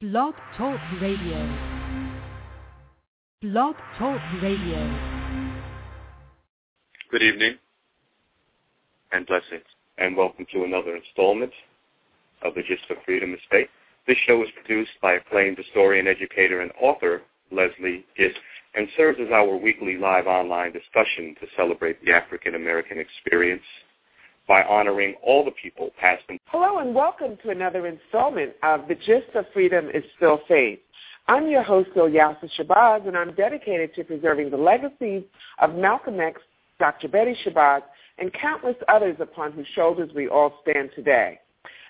Blog Talk Radio. Blog Talk Radio. Good evening and blessings, and welcome to another installment of the Gist of Freedom Estate. This show is produced by acclaimed historian, educator, and author Leslie Gist, and serves as our weekly live online discussion to celebrate the African American experience by honoring all the people, past and Hello and welcome to another installment of The Gist of Freedom is Still Faith. I'm your host, Ilyasah Shabazz, and I'm dedicated to preserving the legacies of Malcolm X, Dr. Betty Shabazz, and countless others upon whose shoulders we all stand today.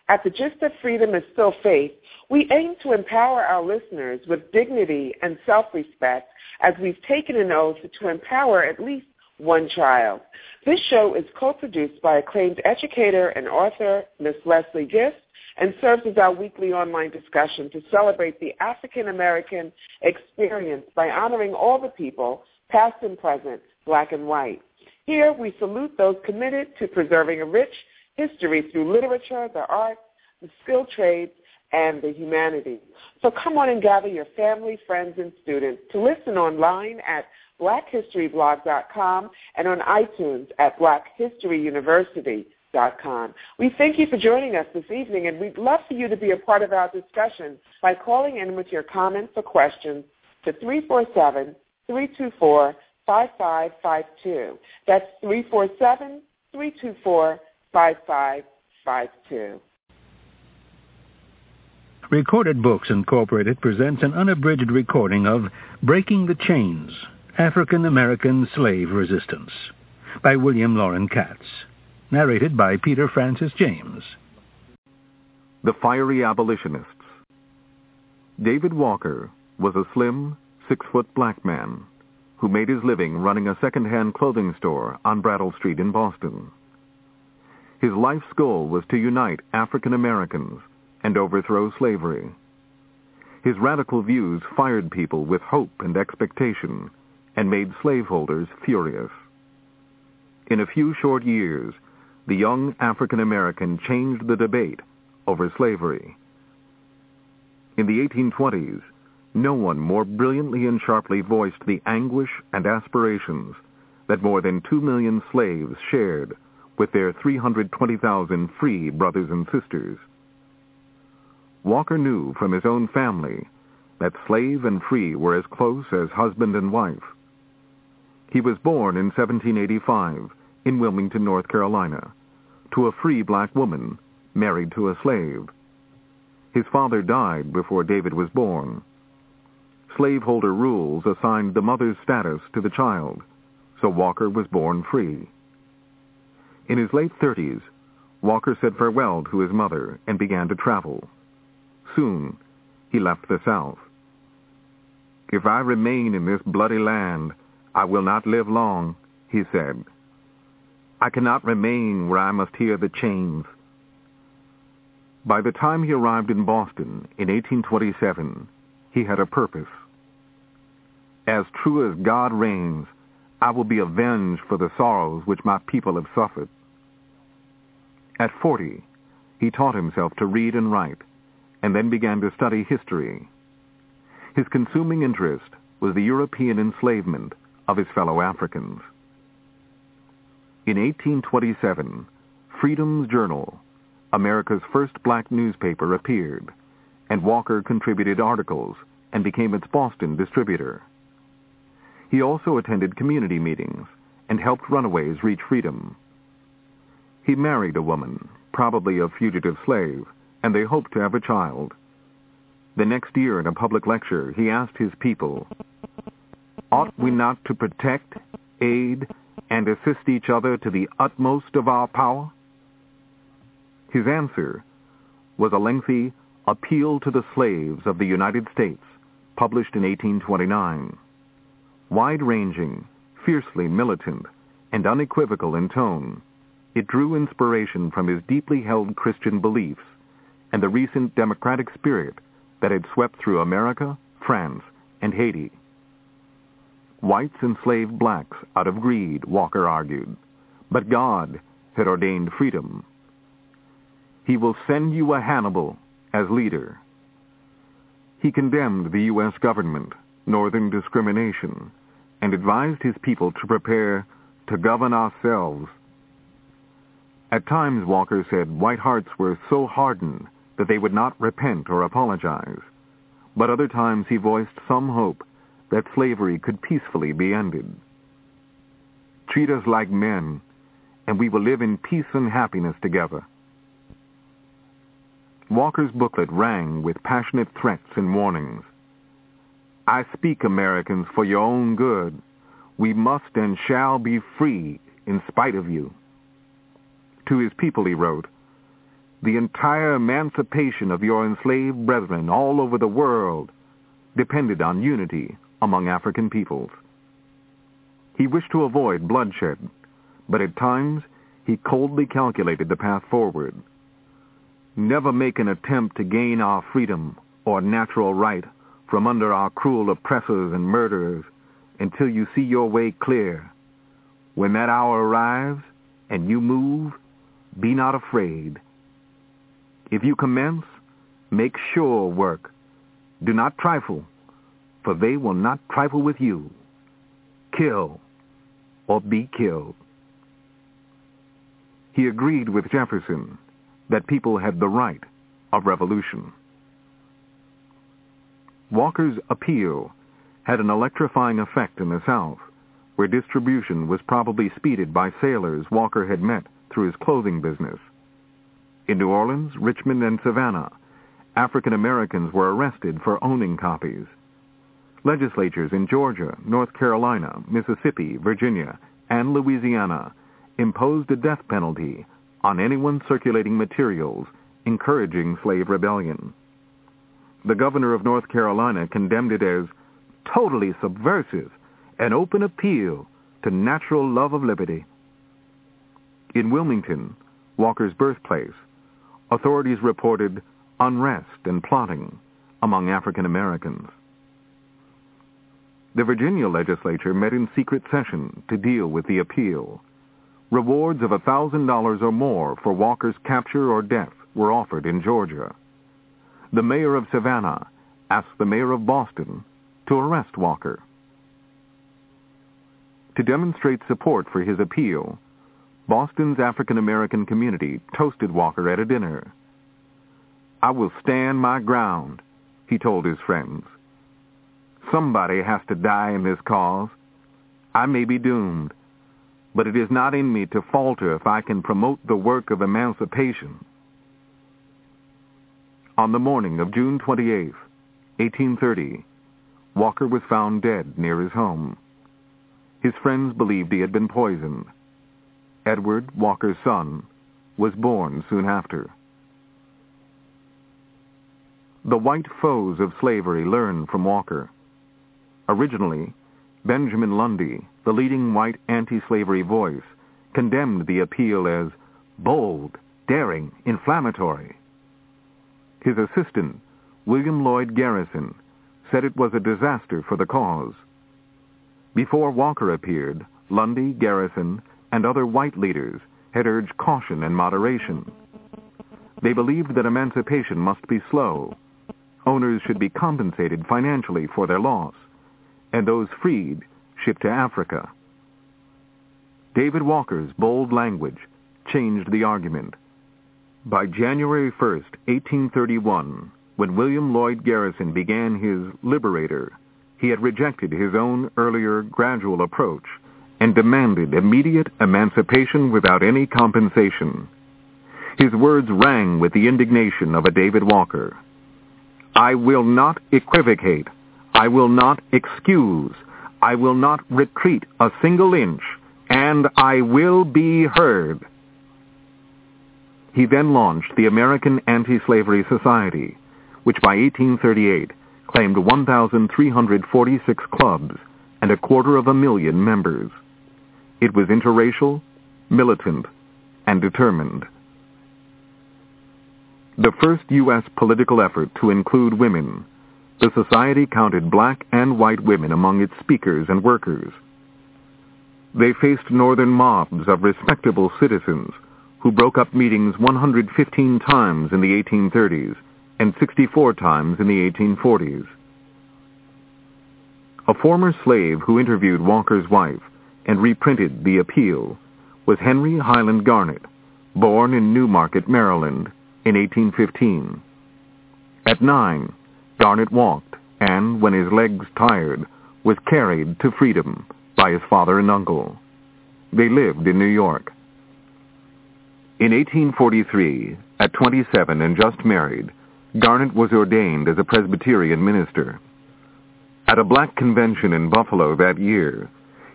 At The Gist of Freedom is Still Faith, we aim to empower our listeners with dignity and self-respect as we've taken an oath to empower at least one child. This show is co-produced by acclaimed educator and author Ms. Leslie Gist and serves as our weekly online discussion to celebrate the African American experience by honoring all the people, past and present, black and white. Here we salute those committed to preserving a rich history through literature, the arts, the skilled trades, and the humanities. So come on and gather your family, friends, and students to listen online at blackhistoryblog.com and on iTunes at blackhistoryuniversity.com. We thank you for joining us this evening, and we'd love for you to be a part of our discussion by calling in with your comments or questions to 347-324-5552. That's 347-324-5552. Recorded Books Incorporated presents an unabridged recording of Breaking the Chains, African American Slave Resistance by William Loren Katz. Narrated by Peter Francis James. The Fiery Abolitionists. David Walker was a slim, six-foot black man who made his living running a second-hand clothing store on Brattle Street in Boston. His life's goal was to unite African Americans and overthrow slavery. His radical views fired people with hope and expectation and made slaveholders furious. In a few short years, the young African American changed the debate over slavery. In the 1820s, no one more brilliantly and sharply voiced the anguish and aspirations that more than two million slaves shared with their 320,000 free brothers and sisters. Walker knew from his own family that slave and free were as close as husband and wife. He was born in 1785 in Wilmington, North Carolina, to a free black woman married to a slave. His father died before David was born. Slaveholder rules assigned the mother's status to the child, so Walker was born free. In his late 30s, Walker said farewell to his mother and began to travel. Soon, he left the South. If I remain in this bloody land, I will not live long, he said. I cannot remain where I must hear the chains. By the time he arrived in Boston in 1827, he had a purpose. As true as God reigns, I will be avenged for the sorrows which my people have suffered. At 40, he taught himself to read and write, and then began to study history. His consuming interest was the European enslavement of his fellow Africans. In 1827, Freedom's Journal, America's first black newspaper, appeared, and Walker contributed articles and became its Boston distributor. He also attended community meetings and helped runaways reach freedom. He married a woman, probably a fugitive slave, and they hoped to have a child. The next year in a public lecture, he asked his people, Ought we not to protect, aid, and assist each other to the utmost of our power? His answer was a lengthy Appeal to the Slaves of the United States, published in 1829. Wide-ranging, fiercely militant, and unequivocal in tone, it drew inspiration from his deeply held Christian beliefs and the recent democratic spirit that had swept through America, France, and Haiti. Whites enslaved blacks out of greed, Walker argued, but God had ordained freedom. He will send you a Hannibal as leader. He condemned the U.S. government, northern discrimination, and advised his people to prepare to govern ourselves. At times, Walker said, white hearts were so hardened that they would not repent or apologize. But other times he voiced some hope that slavery could peacefully be ended. Treat us like men, and we will live in peace and happiness together. Walker's booklet rang with passionate threats and warnings. I speak, Americans, for your own good. We must and shall be free in spite of you. To his people he wrote, The entire emancipation of your enslaved brethren all over the world depended on unity among African peoples. He wished to avoid bloodshed, but at times he coldly calculated the path forward. Never make an attempt to gain our freedom or natural right from under our cruel oppressors and murderers until you see your way clear. When that hour arrives and you move, be not afraid. If you commence, make sure work. Do not trifle, for they will not trifle with you. Kill or be killed. He agreed with Jefferson that people had the right of revolution. Walker's appeal had an electrifying effect in the South, where distribution was probably speeded by sailors Walker had met through his clothing business. In New Orleans, Richmond, and Savannah, African Americans were arrested for owning copies. Legislatures in Georgia, North Carolina, Mississippi, Virginia, and Louisiana imposed a death penalty on anyone circulating materials encouraging slave rebellion. The governor of North Carolina condemned it as totally subversive, an open appeal to natural love of liberty. In Wilmington, Walker's birthplace, authorities reported unrest and plotting among African Americans. The Virginia legislature met in secret session to deal with the appeal. Rewards of $1,000 or more for Walker's capture or death were offered in Georgia the mayor of Savannah asked the mayor of Boston to arrest Walker. To demonstrate support for his appeal, Boston's African-American community toasted Walker at a dinner. I will stand my ground, he told his friends. Somebody has to die in this cause. I may be doomed, but it is not in me to falter if I can promote the work of emancipation. On the morning of June 28, 1830, Walker was found dead near his home. His friends believed he had been poisoned. Edward, Walker's son, was born soon after. The white foes of slavery learned from Walker. Originally, Benjamin Lundy, the leading white anti-slavery voice, condemned the appeal as bold, daring, inflammatory. His assistant, William Lloyd Garrison, said it was a disaster for the cause. Before Walker appeared, Lundy, Garrison, and other white leaders had urged caution and moderation. They believed that emancipation must be slow. Owners should be compensated financially for their loss, and those freed shipped to Africa. David Walker's bold language changed the argument. By January 1, 1831, when William Lloyd Garrison began his Liberator, he had rejected his own earlier gradual approach and demanded immediate emancipation without any compensation. His words rang with the indignation of a David Walker. I will not equivocate. I will not excuse. I will not retreat a single inch, and I will be heard. He then launched the American Anti-Slavery Society, which by 1838 claimed 1,346 clubs and a quarter of a million members. It was interracial, militant, and determined. The first U.S. political effort to include women, the society counted black and white women among its speakers and workers. They faced northern mobs of respectable citizens who broke up meetings 115 times in the 1830s and 64 times in the 1840s. A former slave who interviewed Walker's wife and reprinted The Appeal was Henry Highland Garnet, born in Newmarket, Maryland, in 1815. At nine, Garnet walked, and when his legs tired, was carried to freedom by his father and uncle. They lived in New York. In 1843, at 27 and just married, Garnet was ordained as a Presbyterian minister. At a black convention in Buffalo that year,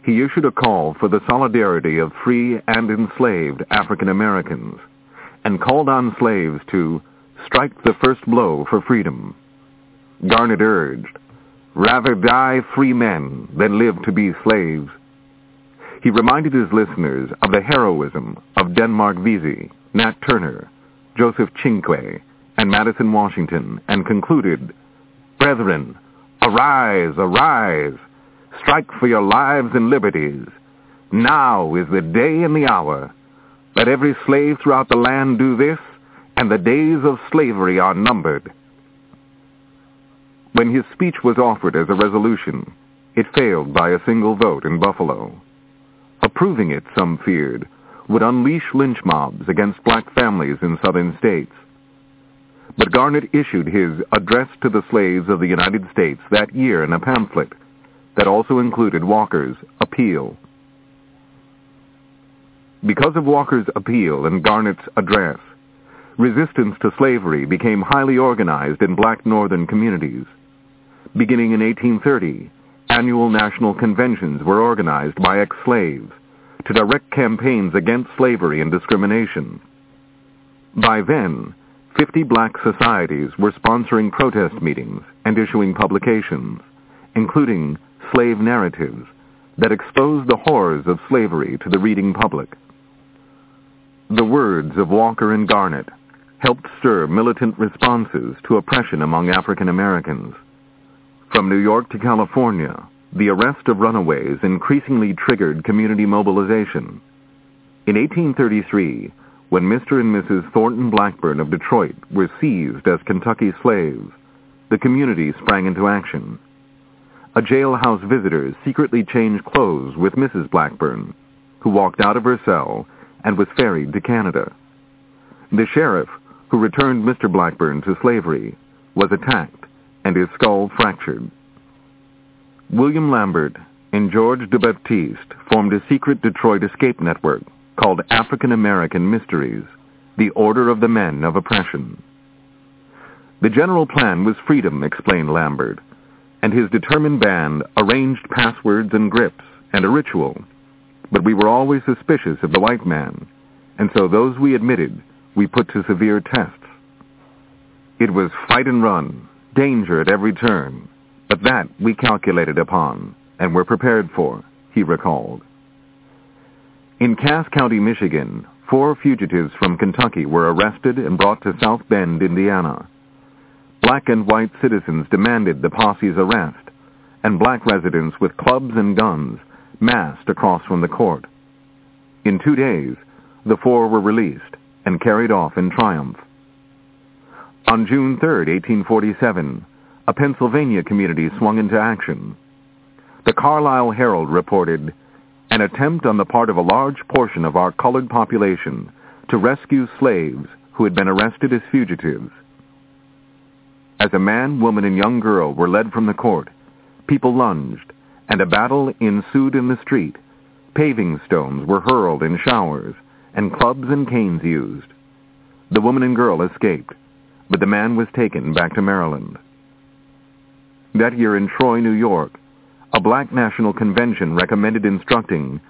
he issued a call for the solidarity of free and enslaved African Americans and called on slaves to strike the first blow for freedom. Garnet urged, Rather die free men than live to be slaves. He reminded his listeners of the heroism of Denmark Vesey, Nat Turner, Joseph Cinque, and Madison Washington, and concluded, Brethren, arise, arise, strike for your lives and liberties. Now is the day and the hour. Let every slave throughout the land do this, and the days of slavery are numbered. When his speech was offered as a resolution, it failed by a single vote in Buffalo. Approving it, some feared, would unleash lynch mobs against black families in southern states. But Garnet issued his Address to the Slaves of the United States that year in a pamphlet that also included Walker's appeal. Because of Walker's appeal and Garnet's address, resistance to slavery became highly organized in black northern communities. Beginning in 1830, annual national conventions were organized by ex-slaves to direct campaigns against slavery and discrimination. By then, 50 black societies were sponsoring protest meetings and issuing publications, including slave narratives that exposed the horrors of slavery to the reading public. The words of Walker and Garnet helped stir militant responses to oppression among African Americans. From New York to California, the arrest of runaways increasingly triggered community mobilization. In 1833, when Mr. and Mrs. Thornton Blackburn of Detroit were seized as Kentucky slaves, the community sprang into action. A jailhouse visitor secretly changed clothes with Mrs. Blackburn, who walked out of her cell and was ferried to Canada. The sheriff, who returned Mr. Blackburn to slavery, was attacked and his skull fractured. William Lambert and George de Baptiste formed a secret Detroit escape network called African American Mysteries, the Order of the Men of Oppression. The general plan was freedom, explained Lambert, and his determined band arranged passwords and grips and a ritual. But we were always suspicious of the white man, and so those we admitted we put to severe tests. It was fight and run, danger at every turn, but that we calculated upon and were prepared for, he recalled. In Cass County, Michigan, four fugitives from Kentucky were arrested and brought to South Bend, Indiana. Black and white citizens demanded the posse's arrest, and black residents with clubs and guns massed across from the court. In two days, the four were released and carried off in triumph. On June 3, 1847, a Pennsylvania community swung into action. The Carlisle Herald reported, an attempt on the part of a large portion of our colored population to rescue slaves who had been arrested as fugitives. As a man, woman, and young girl were led from the court, people lunged, and a battle ensued in the street. Paving stones were hurled in showers, and clubs and canes used. The woman and girl escaped, but the man was taken back to Maryland. That year in Troy, New York, a black national convention recommended instructing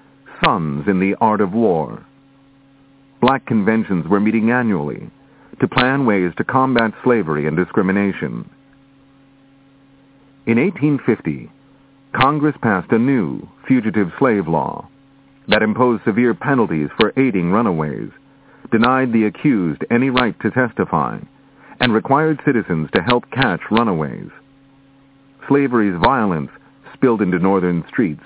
sons in the art of war. Black conventions were meeting annually to plan ways to combat slavery and discrimination. In 1850, Congress passed a new fugitive slave law that imposed severe penalties for aiding runaways, denied the accused any right to testify, and required citizens to help catch runaways. Slavery's violence spilled into northern streets.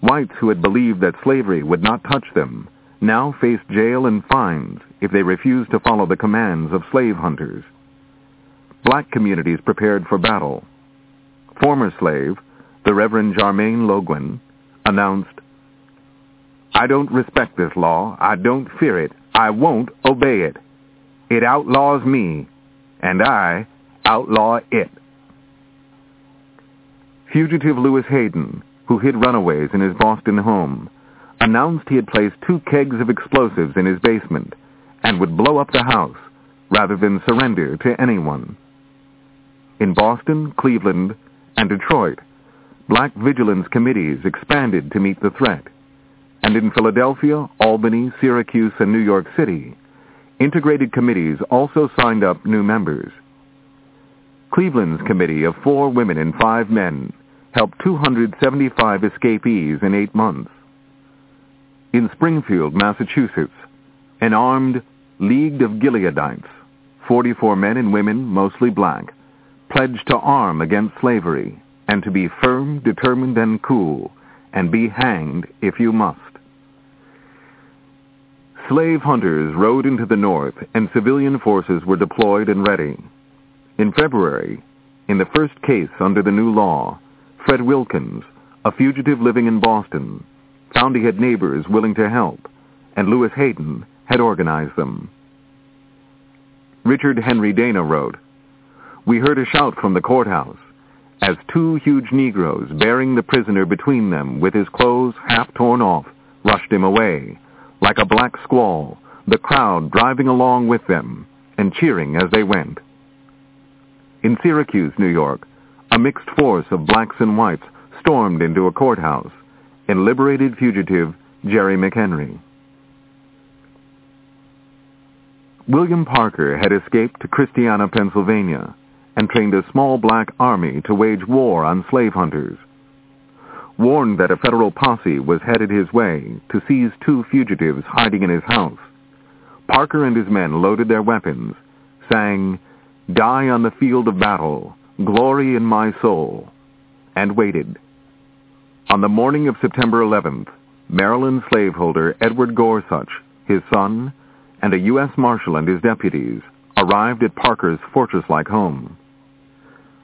Whites who had believed that slavery would not touch them now faced jail and fines if they refused to follow the commands of slave hunters. black communities prepared for battle. Former slave, the Reverend Jermain Loguen, announced, I don't respect this law. I don't fear it. I won't obey it. It outlaws me, and I outlaw it. Fugitive Lewis Hayden, who hid runaways in his Boston home, announced he had placed two kegs of explosives in his basement and would blow up the house rather than surrender to anyone. In Boston, Cleveland, and Detroit, black vigilance committees expanded to meet the threat. And in Philadelphia, Albany, Syracuse, and New York City, integrated committees also signed up new members. Cleveland's committee of four women and five men helped 275 escapees in eight months. In Springfield, Massachusetts, an armed League of Gileadites, 44 men and women, mostly black, pledged to arm against slavery and to be firm, determined, and cool, and be hanged if you must. Slave hunters rode into the north, and civilian forces were deployed and ready. In February, in the first case under the new law, Fred Wilkins, a fugitive living in Boston, found he had neighbors willing to help, and Lewis Hayden had organized them. Richard Henry Dana wrote, We heard a shout from the courthouse as two huge Negroes, bearing the prisoner between them with his clothes half torn off, rushed him away, like a black squall, the crowd driving along with them and cheering as they went. In Syracuse, New York, a mixed force of blacks and whites stormed into a courthouse and liberated fugitive Jerry McHenry. William Parker had escaped to Christiana, Pennsylvania, and trained a small black army to wage war on slave hunters. Warned that a federal posse was headed his way to seize two fugitives hiding in his house, Parker and his men loaded their weapons, sang, Die on the field of battle, glory in my soul, and waited. On the morning of September 11th, Maryland slaveholder Edward Gorsuch, his son, and a U.S. Marshal and his deputies arrived at Parker's fortress-like home.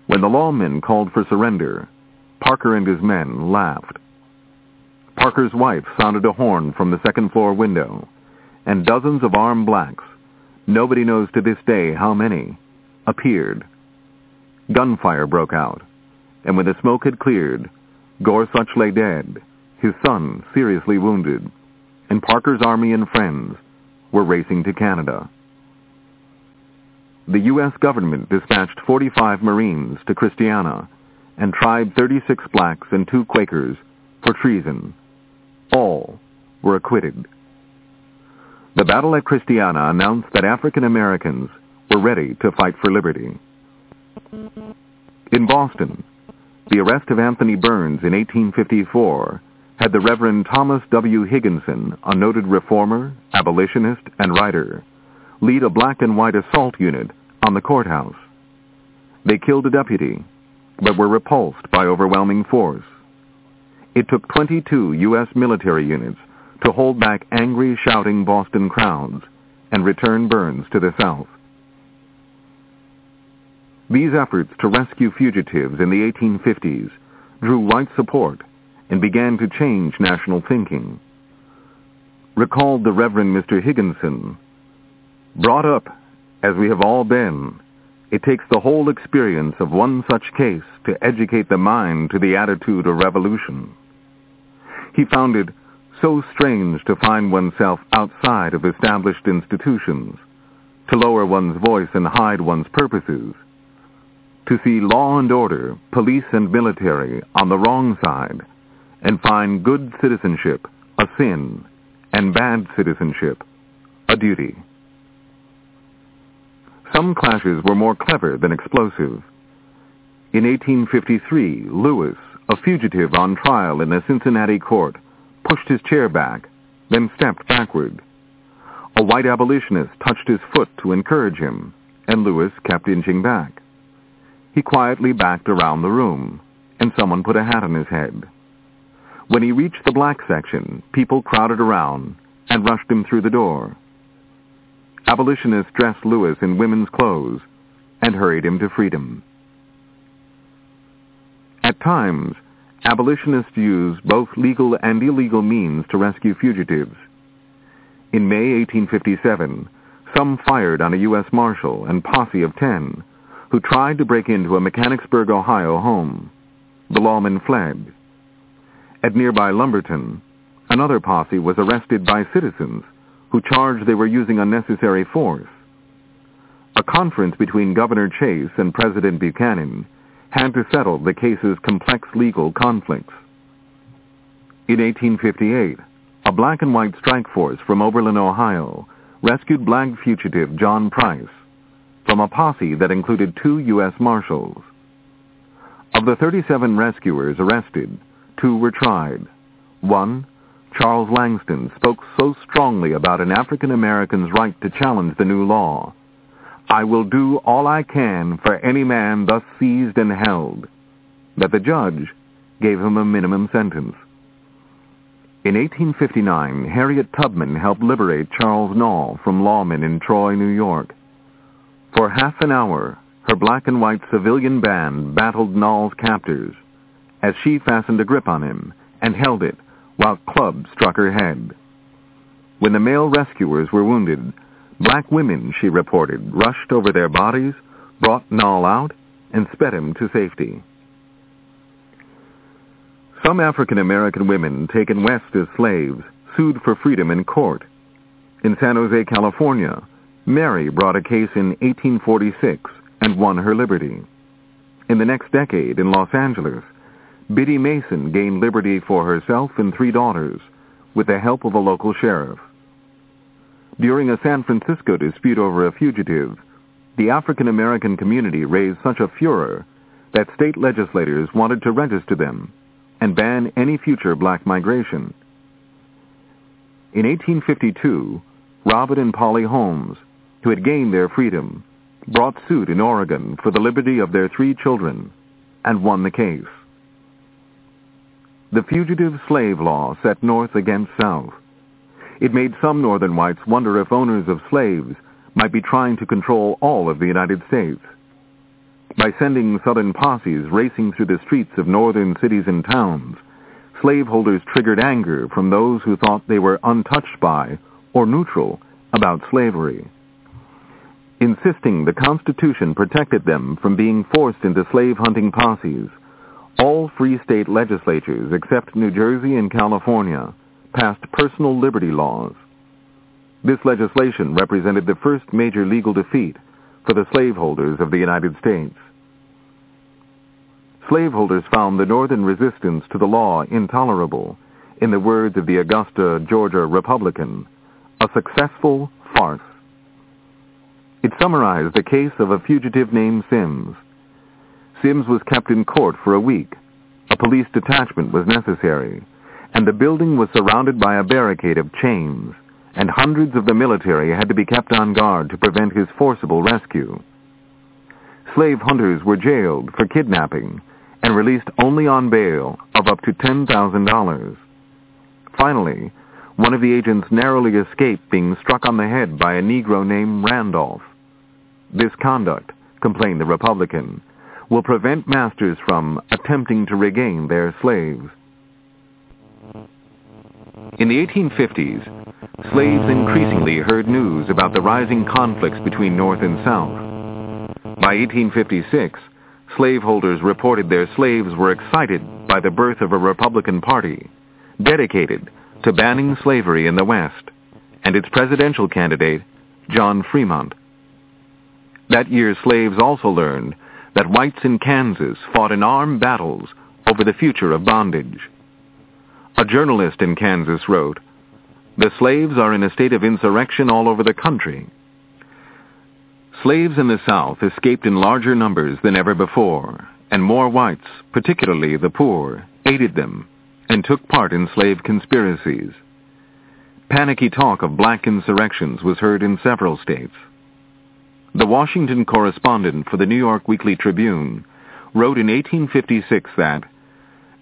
When the lawmen called for surrender, Parker and his men laughed. Parker's wife sounded a horn from the second-floor window, and dozens of armed blacks, nobody knows to this day how many, appeared Gunfire broke out, and when the smoke had cleared, Gorsuch lay dead, his son seriously wounded, and Parker's army and friends were racing to Canada. The U.S. government dispatched 45 Marines to Christiana and tried 36 blacks and two Quakers for treason. All were acquitted. The battle at Christiana announced that African Americans were ready to fight for liberty. In Boston, the arrest of Anthony Burns in 1854 had the Reverend Thomas W. Higginson, a noted reformer, abolitionist, and writer, lead a black and white assault unit on the courthouse. They killed a deputy, but were repulsed by overwhelming force. It took 22 U.S. military units to hold back angry, shouting Boston crowds and return Burns to the South. These efforts to rescue fugitives in the 1850s drew white support and began to change national thinking. Recalled the Reverend Mr. Higginson, brought up as we have all been, it takes the whole experience of one such case to educate the mind to the attitude of revolution. He found it so strange to find oneself outside of established institutions, to lower one's voice and hide one's purposes, to see law and order, police and military on the wrong side, and find good citizenship a sin and bad citizenship a duty. Some clashes were more clever than explosive. In 1853, Lewis, a fugitive on trial in a Cincinnati court, pushed his chair back, then stepped backward. A white abolitionist touched his foot to encourage him, and Lewis kept inching back. He quietly backed around the room, and someone put a hat on his head. When he reached the black section, people crowded around and rushed him through the door. Abolitionists dressed Lewis in women's clothes, and hurried him to freedom. At times, abolitionists used both legal and illegal means to rescue fugitives. In May 1857, some fired on a U.S. Marshal and posse of ten who tried to break into a Mechanicsburg, Ohio home. The lawmen fled. At nearby Lumberton, another posse was arrested by citizens who charged they were using unnecessary force. A conference between Governor Chase and President Buchanan had to settle the case's complex legal conflicts. In 1858, a black and white strike force from Oberlin, Ohio, rescued black fugitive John Price from a posse that included two U.S. Marshals. Of the 37 rescuers arrested, two were tried. One, Charles Langston, spoke so strongly about an African American's right to challenge the new law. I will do all I can for any man thus seized and held, that the judge gave him a minimum sentence. In 1859, Harriet Tubman helped liberate Charles Nalle from lawmen in Troy, New York. For half an hour, her black and white civilian band battled Nalle's captors as she fastened a grip on him and held it while clubs struck her head. When the male rescuers were wounded, black women, she reported, rushed over their bodies, brought Nalle out, and sped him to safety. Some African American women taken west as slaves sued for freedom in court. In San Jose, California, Mary brought a case in 1846 and won her liberty. In the next decade, in Los Angeles, Biddy Mason gained liberty for herself and three daughters with the help of a local sheriff. During a San Francisco dispute over a fugitive, the African American community raised such a furor that state legislators wanted to register them and ban any future black migration. In 1852, Robert and Polly Holmes, who had gained their freedom, brought suit in Oregon for the liberty of their three children and won the case. The fugitive slave law set North against South. It made some Northern whites wonder if owners of slaves might be trying to control all of the United States by sending Southern posses racing through the streets of northern cities and towns. Slaveholders triggered anger from those who thought they were untouched by or neutral about slavery. Insisting the Constitution protected them from being forced into slave-hunting posses, all free state legislatures except New Jersey and California passed personal liberty laws. This legislation represented the first major legal defeat for the slaveholders of the United States slaveholders found the Northern resistance to the law intolerable, in the words of the Augusta, Georgia Republican, a successful farce. It summarized the case of a fugitive named Sims. Sims was kept in court for a week. A police detachment was necessary, and the building was surrounded by a barricade of chains, and hundreds of the military had to be kept on guard to prevent his forcible rescue. Slave hunters were jailed for kidnapping and released only on bail of up to $10,000. Finally, one of the agents narrowly escaped being struck on the head by a Negro named Randolph. This conduct, complained the Republican, will prevent masters from attempting to regain their slaves. In the 1850s, slaves increasingly heard news about the rising conflicts between North and South. By 1856, slaveholders reported their slaves were excited by the birth of a Republican Party dedicated to banning slavery in the West and its presidential candidate, John Fremont. That year, slaves also learned that whites in Kansas fought in armed battles over the future of bondage. A journalist in Kansas wrote, The slaves are in a state of insurrection all over the country. Slaves in the South escaped in larger numbers than ever before, and more whites, particularly the poor, aided them and took part in slave conspiracies. Panicky talk of black insurrections was heard in several states. The Washington correspondent for the New York Weekly Tribune wrote in 1856 that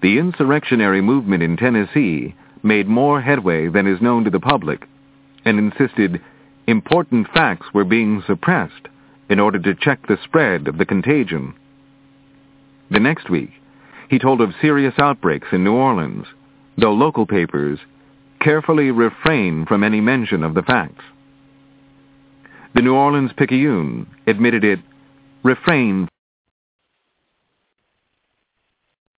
the insurrectionary movement in Tennessee made more headway than is known to the public, and insisted important facts were being suppressed in order to check the spread of the contagion. The next week, he told of serious outbreaks in New Orleans, though local papers carefully refrained from any mention of the facts. The New Orleans Picayune admitted it refrained